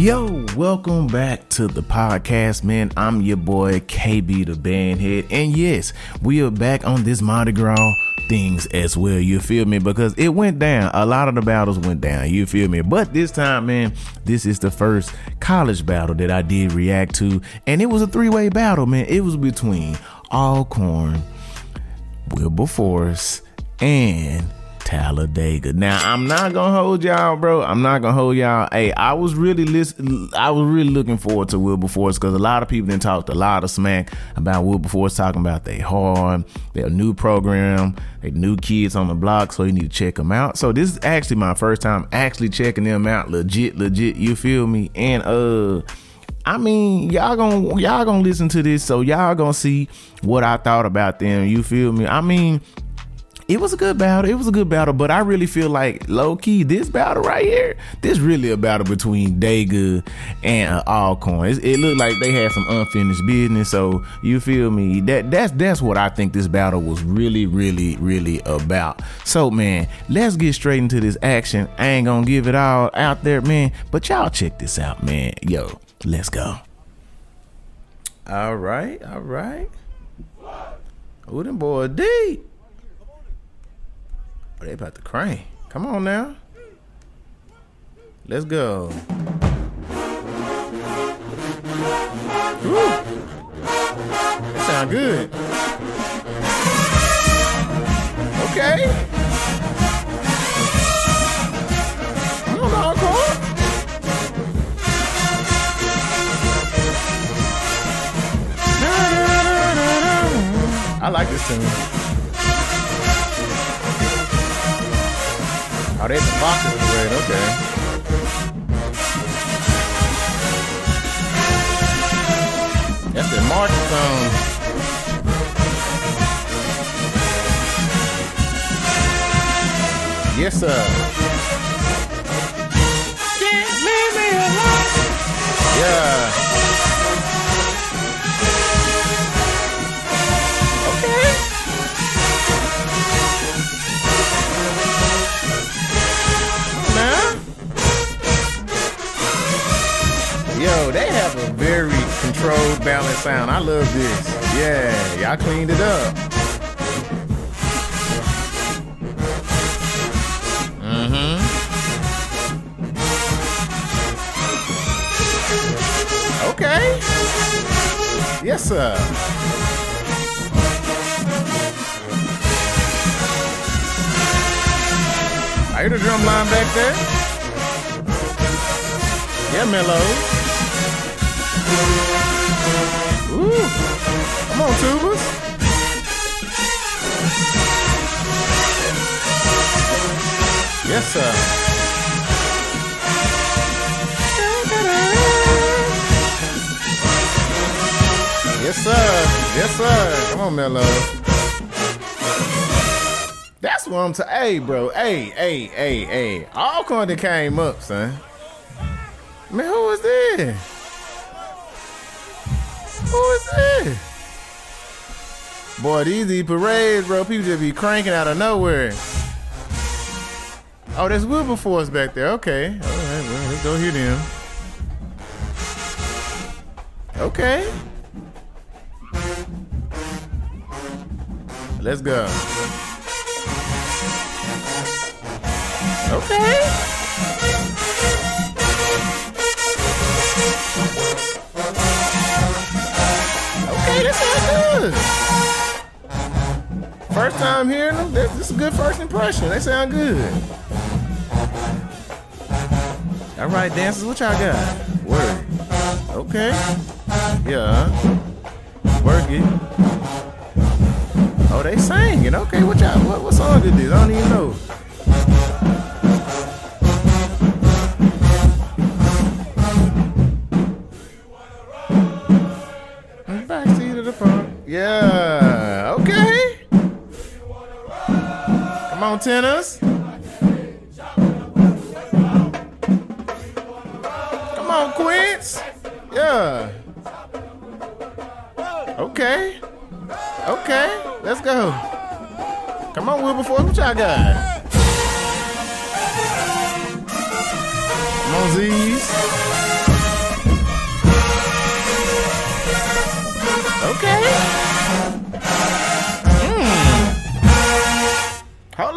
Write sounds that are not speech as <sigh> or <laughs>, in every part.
Yo, welcome back to the podcast, man. I'm your boy KB the Bandhead, and yes, we are back on this Mardi Gras things as well. You feel me? Because it went down. A lot of the battles went down. You feel me? But this time, man, this is the first college battle that I did react to, and it was a three way battle, man. It was between Alcorn, Wilberforce, and Talladega. Now I'm not gonna hold y'all, bro. I'm not gonna hold y'all. Hey, I was really listen. I was really looking forward to Wilberforce because a lot of people didn't talked a lot of smack about Wilberforce, talking about they hard, their new program, they new kids on the block, so you need to check them out. So this is actually my first time actually checking them out, legit, legit. You feel me? And uh. I mean, y'all gonna y'all gonna listen to this, so y'all gonna see what I thought about them. You feel me? I mean, it was a good battle. It was a good battle, but I really feel like low key this battle right here, this really a battle between Dega and uh, Alcorn. It, it looked like they had some unfinished business. So you feel me? That that's that's what I think this battle was really, really, really about. So man, let's get straight into this action. I ain't gonna give it all out there, man. But y'all check this out, man. Yo, let's go. All right, all right. Who them boy deep? Oh, they about to crane. Come on now. Let's go. Woo. That sound good. Okay. I like this tune. Oh, they the boxes is red. Okay. That's the marching song. Yes, sir. Yeah. A very controlled, balanced sound. I love this. Yeah, y'all cleaned it up. Mm-hmm. Okay. Yes, sir. I hear the drum line back there. Yeah, Mellow. Ooh. Come on, tubas. Yes, sir. Yes, sir. Yes, sir. Come on, Mellow. That's what I'm to. Hey, bro. Hey, hey, hey, hey. Alcorn of came up, son. Man, who is this? Who is? Boy, these these parades, bro. People just be cranking out of nowhere. Oh, there's Wilberforce back there. Okay. All right, well, let's go hear them. Okay. Let's go. Okay. That sounds good. First time hearing them, this this is a good first impression. They sound good. All right, dancers, what y'all got? Word. Okay. Yeah. Work it. Oh, they singing. Okay, what y'all? What, what song is this? I don't even know. Mountainers. Come on, Quince. Yeah. Okay. Okay. Let's go. Come on, Wilberforce. What y'all got? Moses. Okay.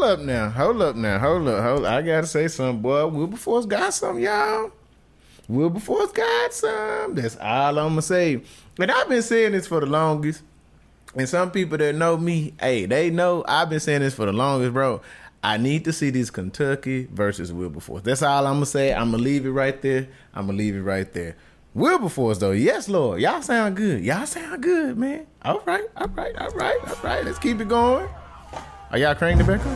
Up now. Hold up now. Hold up. Hold. Up. I gotta say something, boy. Wilberforce got some, y'all. Wilberforce got some. That's all I'm gonna say. And I've been saying this for the longest. And some people that know me, hey, they know I've been saying this for the longest, bro. I need to see this Kentucky versus Wilberforce. That's all I'm gonna say. I'm gonna leave it right there. I'm gonna leave it right there. Wilberforce though, yes, Lord, y'all sound good. Y'all sound good, man. All right, all right, all right, all right. Let's keep it going. Are y'all cranking it back up?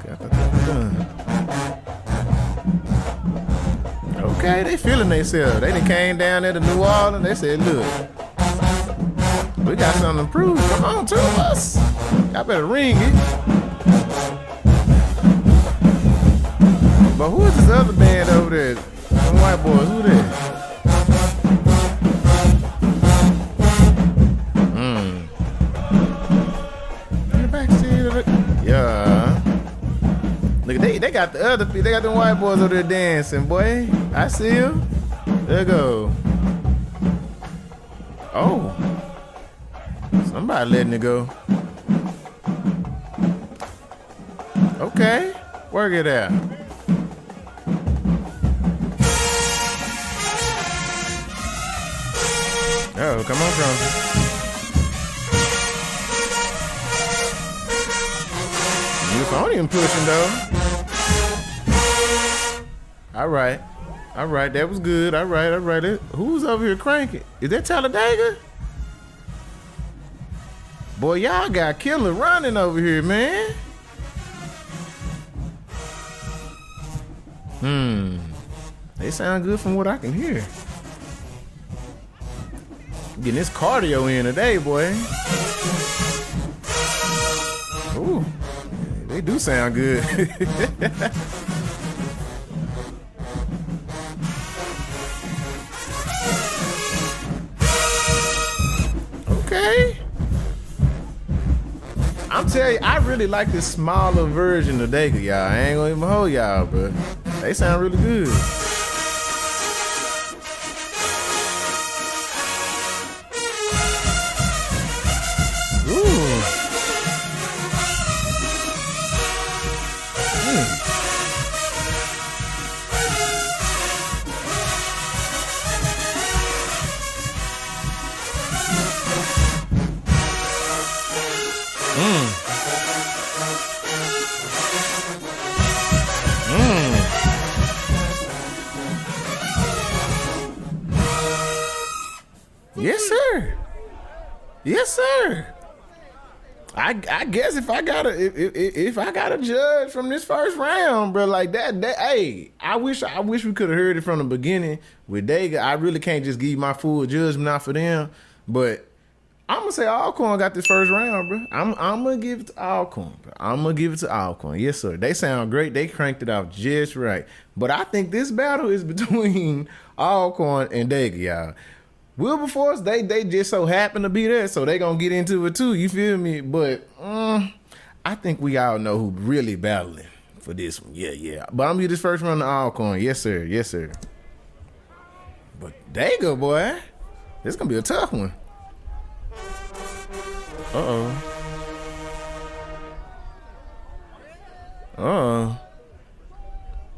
Okay, I thought that was done. Okay, they feeling themselves. They done came down there to New Orleans. They said, look, we got something to prove. Come on, two of us. Y'all better ring it. But who is this other band over there? Some white boys. Who that? Look, they they got the other they got the white boys over there dancing, boy. I see you. There go. Oh. Somebody letting it go. Okay. Work it out. Oh, come on, Trumpy. Euphonium pushing though. All right. All right, that was good. All right, all right. Who's over here cranking? Is that Talladega? Boy, y'all got killer running over here, man. Hmm. They sound good from what I can hear. Getting this cardio in today, boy. Ooh. They do sound good. <laughs> I'm you, I really like this smaller version of Dega, y'all. I ain't gonna even hold y'all, but they sound really good. If I got a if, if, if I got a judge from this first round, bro, like that, that hey, I wish I wish we could have heard it from the beginning with Dega. I really can't just give my full judgment out for them, but I'm gonna say Alcorn got this first round, bro. I'm I'm gonna give it to Alcorn. Bro. I'm gonna give it to Alcorn. Yes, sir. They sound great. They cranked it out just right. But I think this battle is <laughs> between Alcorn and Dega, y'all. Wilberforce, they they just so happen to be there, so they gonna get into it too. You feel me? But um, I think we all know who really battling for this one. Yeah, yeah. But I'm be this first one to Alcorn. Yes, sir. Yes, sir. But they go, boy. This gonna be a tough one. Uh oh. Uh oh.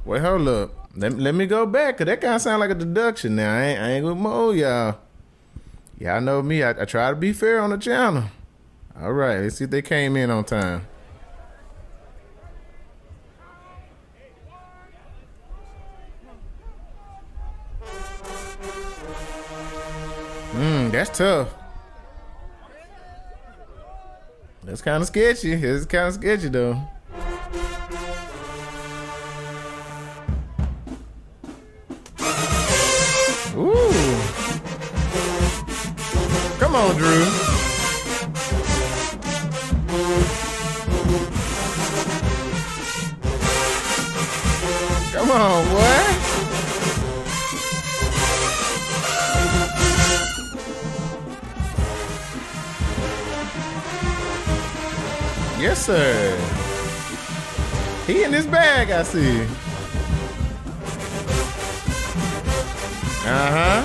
Wait, hold up. Let, let me go back, cause that kind of sound like a deduction. Now I ain't, I ain't gonna mow y'all. Y'all know me. I, I try to be fair on the channel. All right, let's see if they came in on time. Hmm, that's tough. That's kind of sketchy. It's kind of sketchy though. Ooh. Come on, Drew. Come on, boy. Yes, sir. He in this bag, I see. Uh huh.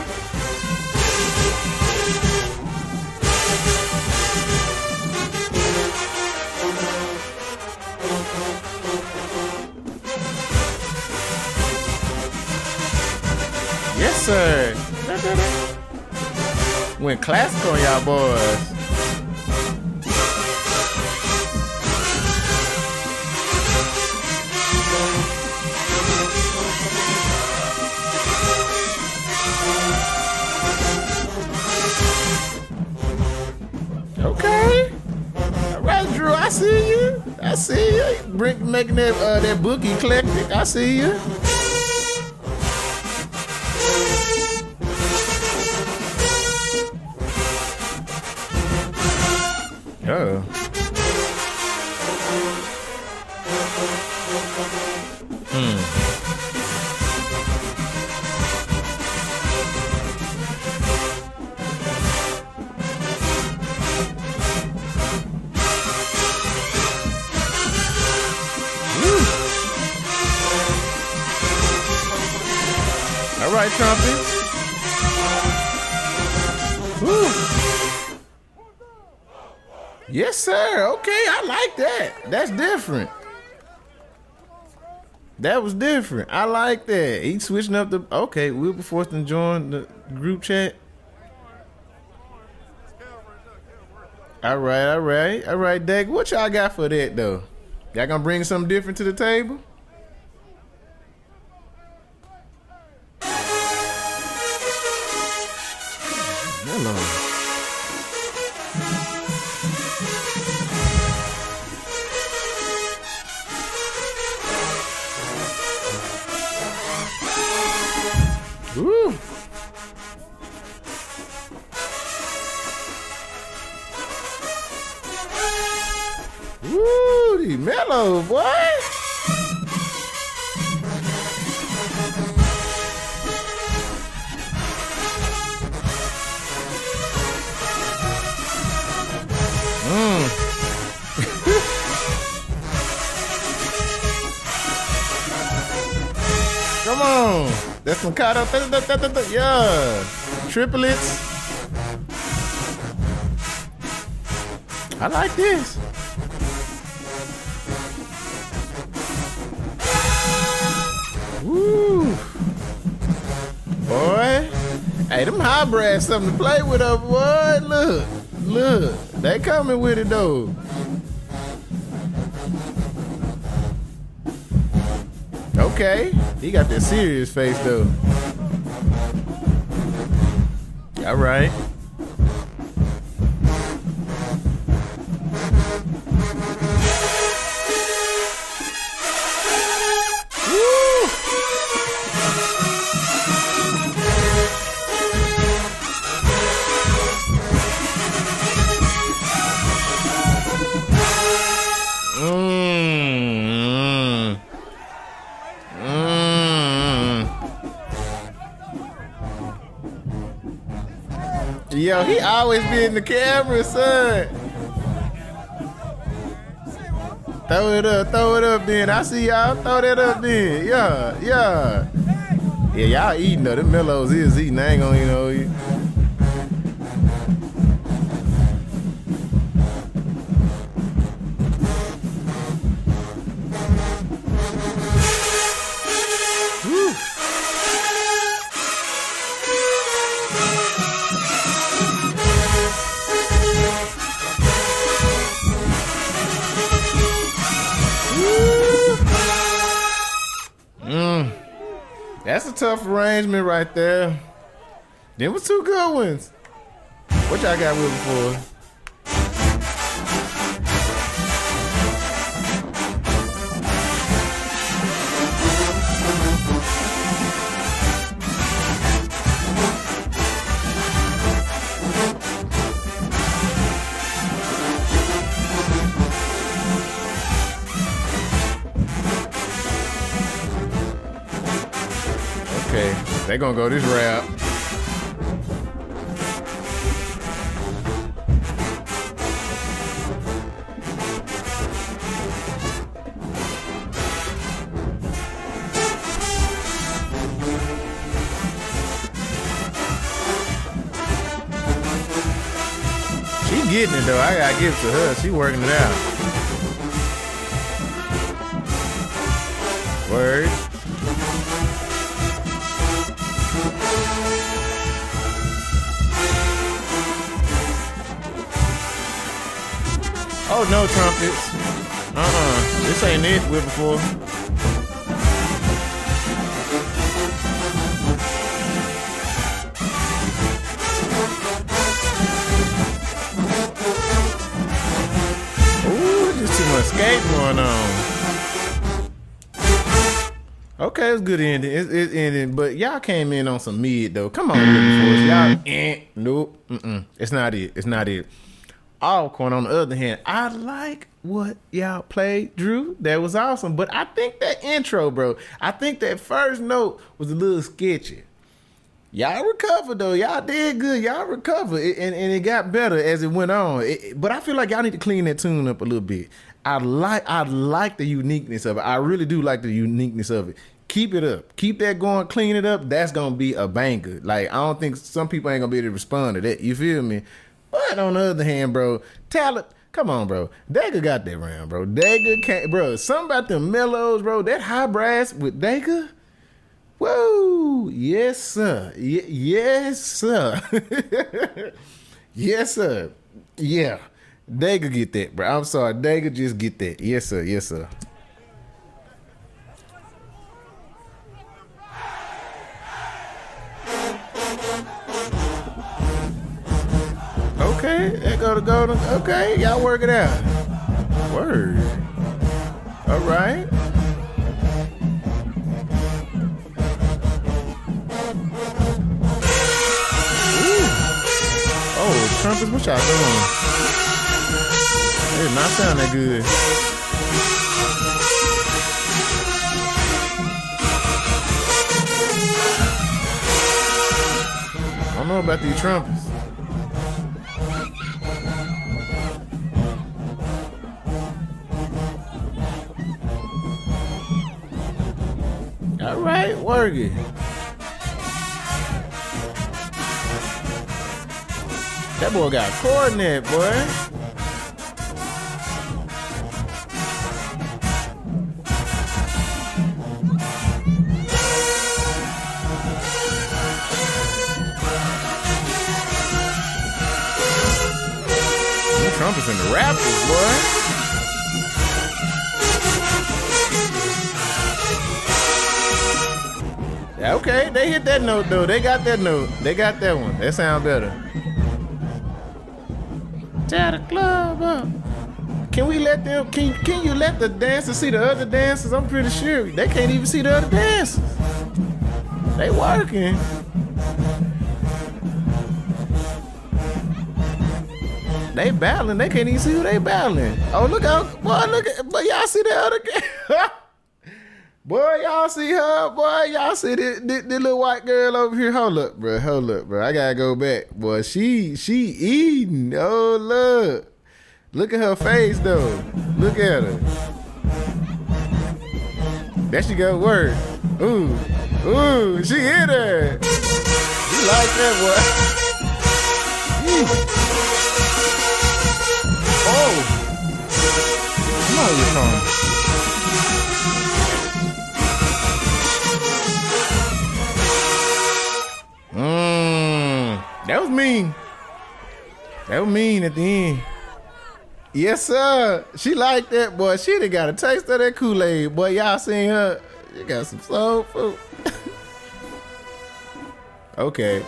Yes, sir. Went classical y'all boys. Bring, making that uh, that book eclectic. I see you. Oh. That's different. That was different. I like that. He switching up the. Okay, Wilberforce to join the group chat. All right, all right, all right, Dag. What y'all got for that though? Y'all gonna bring something different to the table? Woo. Woo, mellow boy. That's Mikado. Yeah. Triplets. I like this. Woo. Boy. Hey, them high brass something to play with up, boy. Look. Look. They coming with it though. Okay. He got that serious face though. All right. He always be in the camera, son. Throw it up, throw it up, then. I see y'all. Throw that up, then. Yeah, yeah. Yeah, y'all eating though. Them mellows is eating. I ain't gonna, you know. That's a tough arrangement right there. Them was two good ones. What y'all got with for? They gonna go this route. She getting it though. I gotta give it to her. She working it out. Word. Oh no, trumpets. Uh-uh. This ain't it, much skate going on. Okay, it's good ending. It's, it's ending, but y'all came in on some mid though. Come on, Y'all, eh, nope, mm-mm. It's not it. It's not it. Alcorn, on the other hand, I like what y'all played, Drew. That was awesome. But I think that intro, bro, I think that first note was a little sketchy. Y'all recovered though. Y'all did good. Y'all recovered, it, and, and it got better as it went on. It, but I feel like y'all need to clean that tune up a little bit. I like I like the uniqueness of it. I really do like the uniqueness of it. Keep it up. Keep that going. Clean it up. That's gonna be a banger. Like I don't think some people ain't gonna be able to respond to that. You feel me? But on the other hand, bro, talent. Come on, bro. Dega got that round, bro. Dega can't, bro. Something about the mellows, bro. That high brass with Dega. Whoa, yes, sir. Y- yes, sir. <laughs> yes, sir. Yeah. Dega get that, bro. I'm sorry. Dega just get that. Yes, sir. Yes, sir. That go to go to. Okay, y'all work it out. Word. All right. Ooh. Oh, trumpets, what y'all doing? It did not sound that good. I don't know about these trumpets. All right, work it. That boy got coordinate, boy. Trump is in the Raptors, boy. Okay, they hit that note though. They got that note. They got that one. That sound better. Tear the club up. Can we let them? Can can you let the dancers see the other dancers? I'm pretty sure they can't even see the other dancers. They working. They battling. They can't even see who they battling. Oh look out, boy! Look at, but y'all see the other. <laughs> Boy, y'all see her? Boy, y'all see this, this, this little white girl over here? Hold up, bro. Hold up, bro. I gotta go back. Boy, she she eating. Oh look, look at her face though. Look at her. There she go. Word. Ooh, ooh. She hit her. You like that, boy? Yee. oh. Come on, you That was mean. That was mean at the end. Yes, sir. She liked that, boy. She done got a taste of that Kool-Aid. Boy, y'all seen her. You got some soul food. <laughs> okay.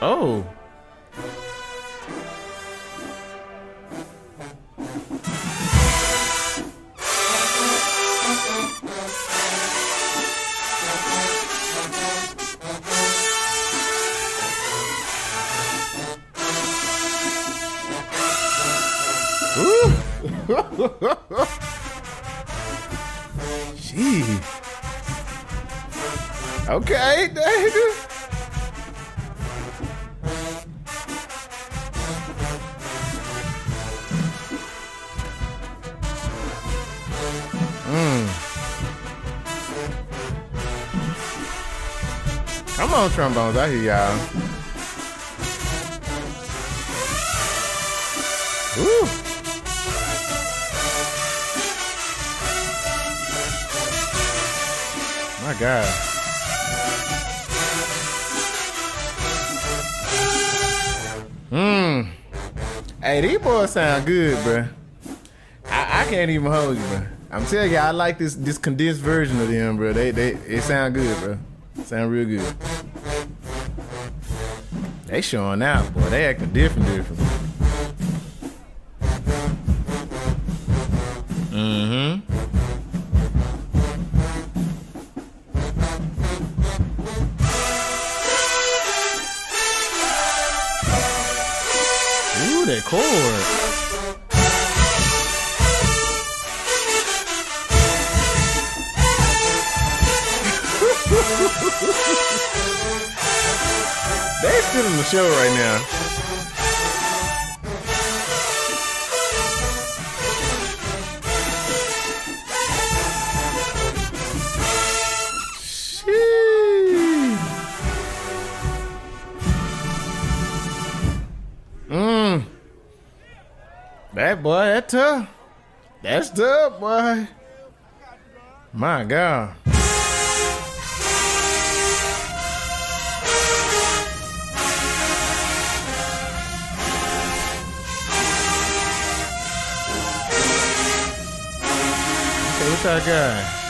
Oh. <laughs> Gee. Okay, dang. Mm. Come on, trombones. I hear y'all. Ooh. god. Mmm. Hey, these boys sound good, bro. I, I can't even hold you, bro. I'm telling you, I like this this condensed version of them, bro. They they it sound good, bro. Sound real good. They showing out, boy. They acting different, different. Mm-hmm. Ooh, that chord. They still in the show right now. Boy, that tough. That's tough, boy. My God. Okay, what's that guy?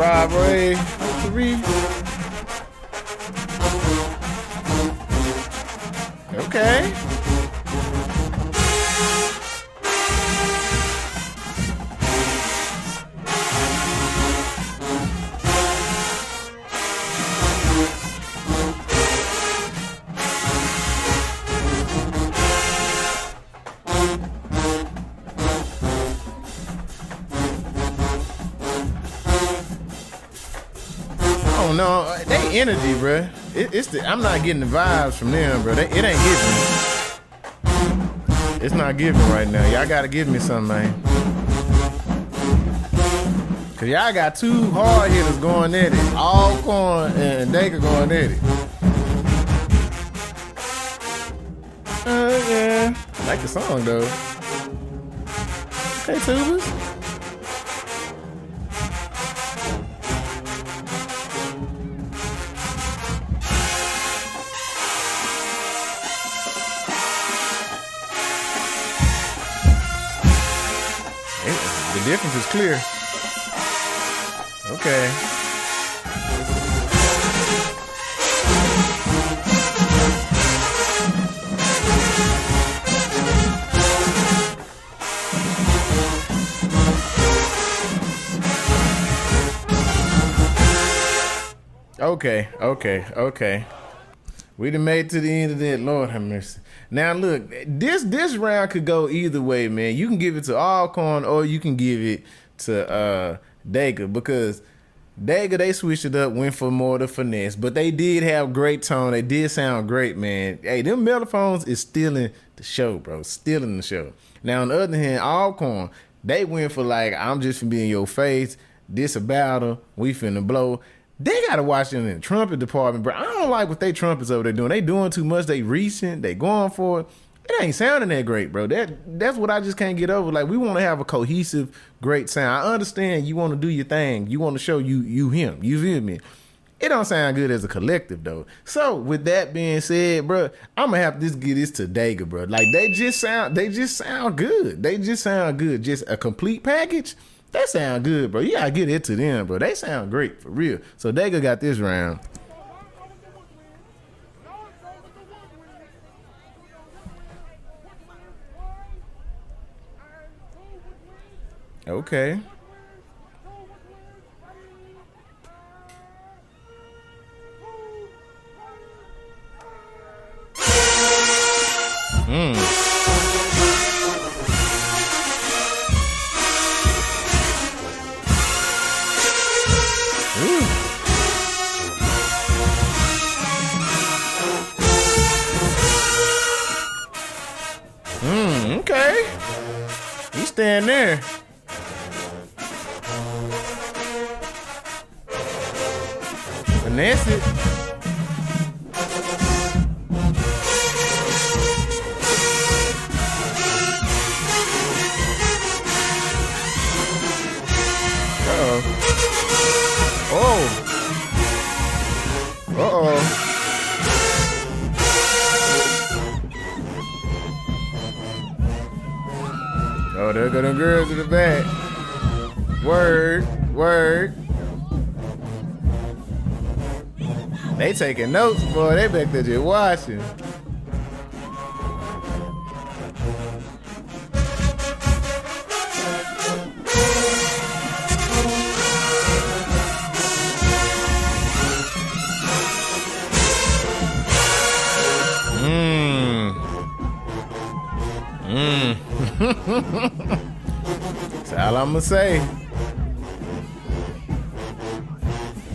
Rob Ray. Three. Okay. Energy, bro. It, it's the I'm not getting the vibes from them, bro. They, it ain't giving. It's not giving right now. Y'all gotta give me something, man. Cause y'all got two hard hitters going at it. Alcorn and Dega going at it. Uh, yeah. I like the song though. Okay, tubers. Difference is clear. Okay. Okay, okay, okay. We done made to the end of that. Lord have mercy. Now look, this this round could go either way, man. You can give it to Alcorn or you can give it to uh because Dega they switched it up, went for more the finesse, but they did have great tone. They did sound great, man. Hey, them mellophones is stealing the show, bro. Stealing the show. Now on the other hand, Alcorn they went for like I'm just finna be in your face. This a battle. We finna blow. They gotta watch them in the trumpet department, bro. I don't like what they trumpets over there doing. They doing too much. They recent. They going for it. It ain't sounding that great, bro. That that's what I just can't get over. Like we want to have a cohesive, great sound. I understand you want to do your thing. You want to show you you him. You feel me? It don't sound good as a collective though. So with that being said, bro, I'm gonna have to just give this to Dega, bro. Like they just sound, they just sound good. They just sound good. Just a complete package. They sound good, bro. You gotta get it to them, bro. They sound great for real. So Dega got this round. Okay. Ooh. Stand there. Finesse it. They taking notes, boy. They back there just watching. Mmm. mmm. <laughs> That's all I'm gonna say.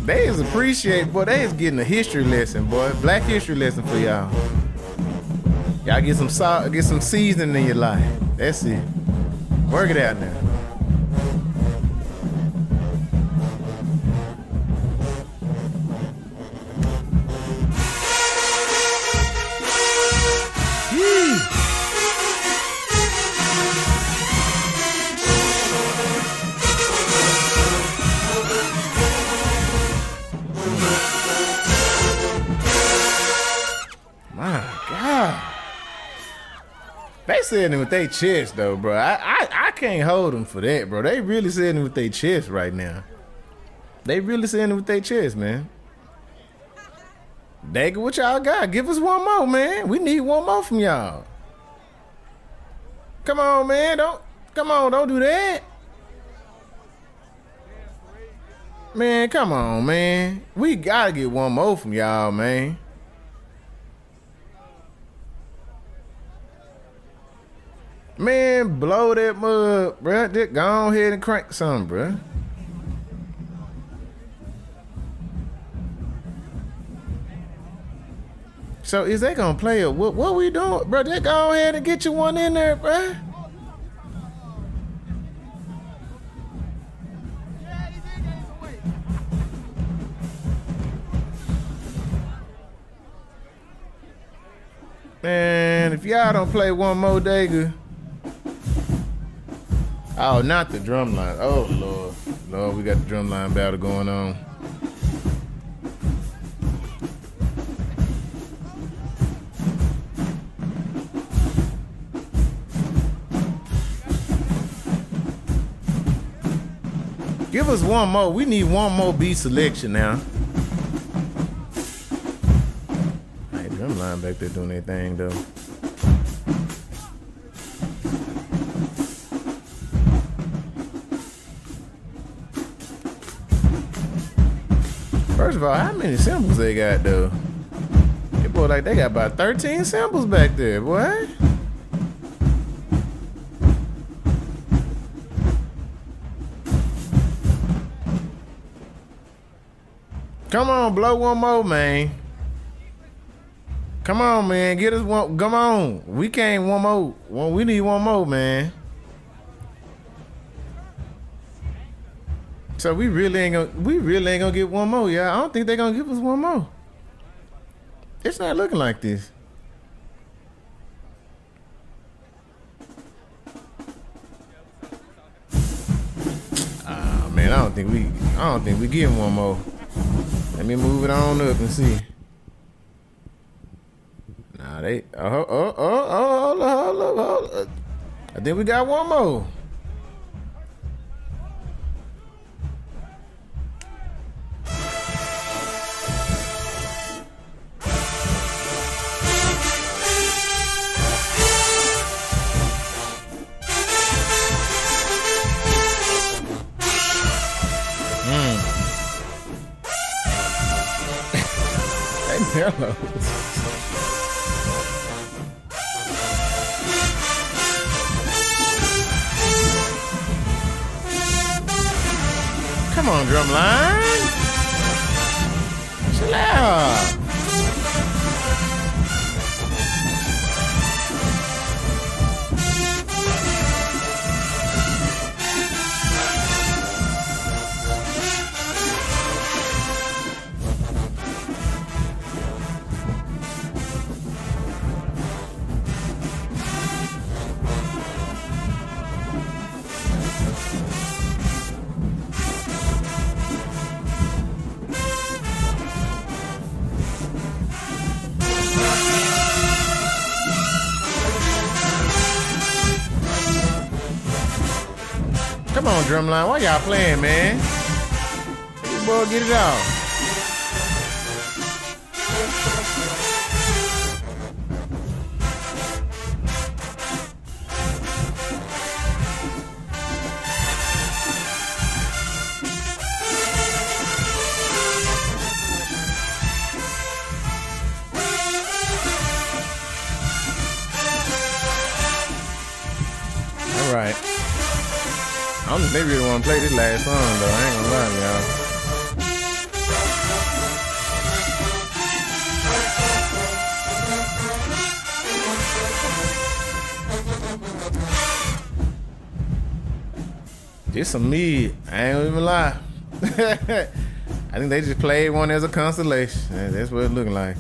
They is appreciate, boy. They is getting a history lesson, boy. Black history lesson for y'all. Y'all get some salt, get some seasoning in your life. That's it. Work it out now. It with their chest though, bro. I, I I can't hold them for that, bro. They really sitting with their chest right now. They really sitting with their chest, man. Dega, what y'all got? Give us one more, man. We need one more from y'all. Come on, man. Don't come on, don't do that. Man, come on, man. We gotta get one more from y'all, man. Man, blow that mud, bruh. Just go ahead and crank some, bruh. So is they gonna play it? What what we doing, bro? Just go ahead and get you one in there, bro. Man, if y'all don't play one more Dega. Oh, not the drum line. Oh, Lord. Lord, we got the drum line battle going on. Give us one more. We need one more beat selection now. Hey, drum line back there doing their thing though. First of all, how many cymbals they got though? It boy like they got about 13 cymbals back there, boy. Come on, blow one more, man. Come on, man. Get us one. Come on. We can't one more. We need one more, man. So we really ain't gonna we really ain't gonna get one more, yeah. I don't think they're gonna give us one more. It's not looking like this. Ah man, I don't think we I don't think we get one more. Let me move it on up and see. Nah, they oh oh oh oh hold up, hold up, hold up. I think we got one more. Hello. On, drumline. Why y'all playing, man? Boy, get it out. They really want to play this last song though. I ain't gonna lie, y'all. This some me. I ain't even lie. <laughs> I think they just played one as a consolation. That's what it looking like.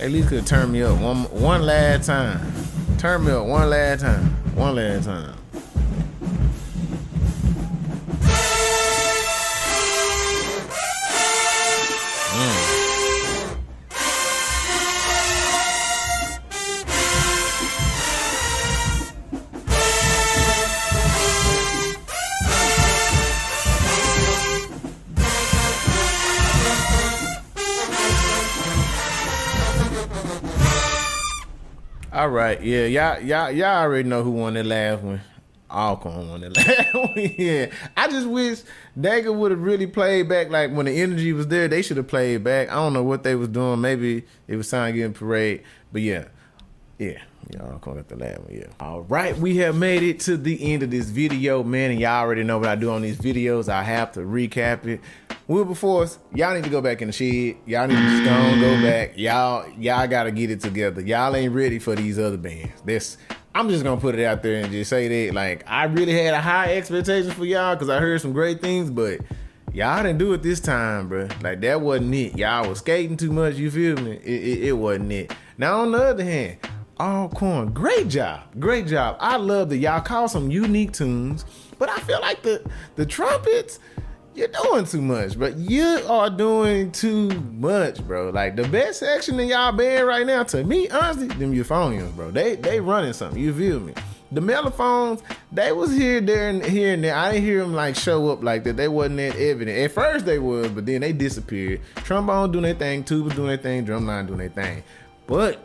At least could turn me up one one last time. Turn me up one last time. One last time. All right, yeah, y'all, y'all, y'all already know who won that last one. Alcorn won that last <laughs> one. yeah, I just wish Dega would have really played back. Like when the energy was there, they should have played back. I don't know what they was doing. Maybe it was time getting parade, but yeah, yeah. Y'all call it the one, yeah. All right, we have made it to the end of this video, man, and y'all already know what I do on these videos. I have to recap it. Wilberforce, y'all need to go back in the shed. Y'all need to go, go back. Y'all, y'all gotta get it together. Y'all ain't ready for these other bands. This I'm just gonna put it out there and just say that like I really had a high expectation for y'all because I heard some great things, but y'all didn't do it this time, bro. Like that wasn't it. Y'all was skating too much. You feel me? It, it, it wasn't it. Now on the other hand, Alcorn, great job, great job. I love that y'all call some unique tunes, but I feel like the the trumpets you're doing too much, but you are doing too much, bro. Like the best section in y'all band right now, to me, honestly, them euphoniums, bro. They they running something. You feel me? The mellophones, they was here, there, and here and there. I didn't hear them like show up like that. They wasn't that evident. At first they was, but then they disappeared. Trombone doing their thing, tuba doing their thing, drumline doing their thing. But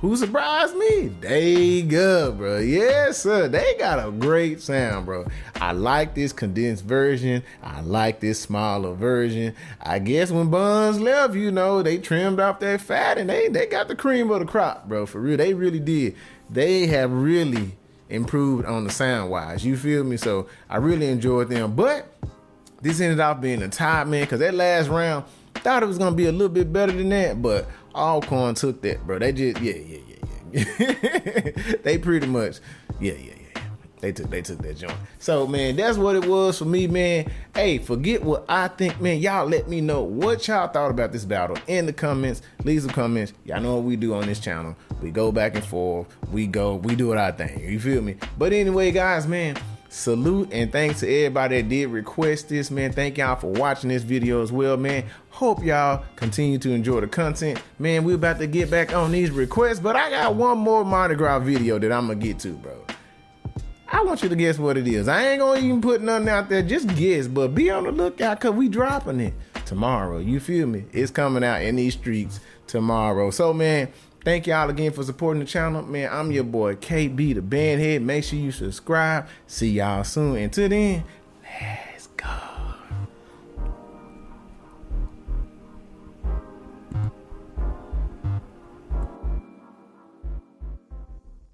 who surprised me? They good, bro. Yes, sir. They got a great sound, bro. I like this condensed version. I like this smaller version. I guess when Buns left, you know, they trimmed off that fat and they they got the cream of the crop, bro. For real, they really did. They have really improved on the sound wise. You feel me? So I really enjoyed them. But this ended up being a tie, man, because that last round thought it was gonna be a little bit better than that, but Alcorn took that, bro. They just yeah, yeah, yeah, yeah. <laughs> they pretty much yeah, yeah, yeah. They took they took that joint. So man, that's what it was for me, man. Hey, forget what I think, man. Y'all let me know what y'all thought about this battle in the comments. Leave some comments. Y'all know what we do on this channel. We go back and forth. We go, we do what I think. You feel me? But anyway, guys, man salute and thanks to everybody that did request this man thank y'all for watching this video as well man hope y'all continue to enjoy the content man we about to get back on these requests but i got one more Mardi Gras video that i'm gonna get to bro I want you to guess what it is. I ain't gonna even put nothing out there. Just guess, but be on the lookout cause we dropping it tomorrow. You feel me? It's coming out in these streets tomorrow. So man, Thank y'all again for supporting the channel. Man, I'm your boy KB, the bandhead. Make sure you subscribe. See y'all soon. Until then,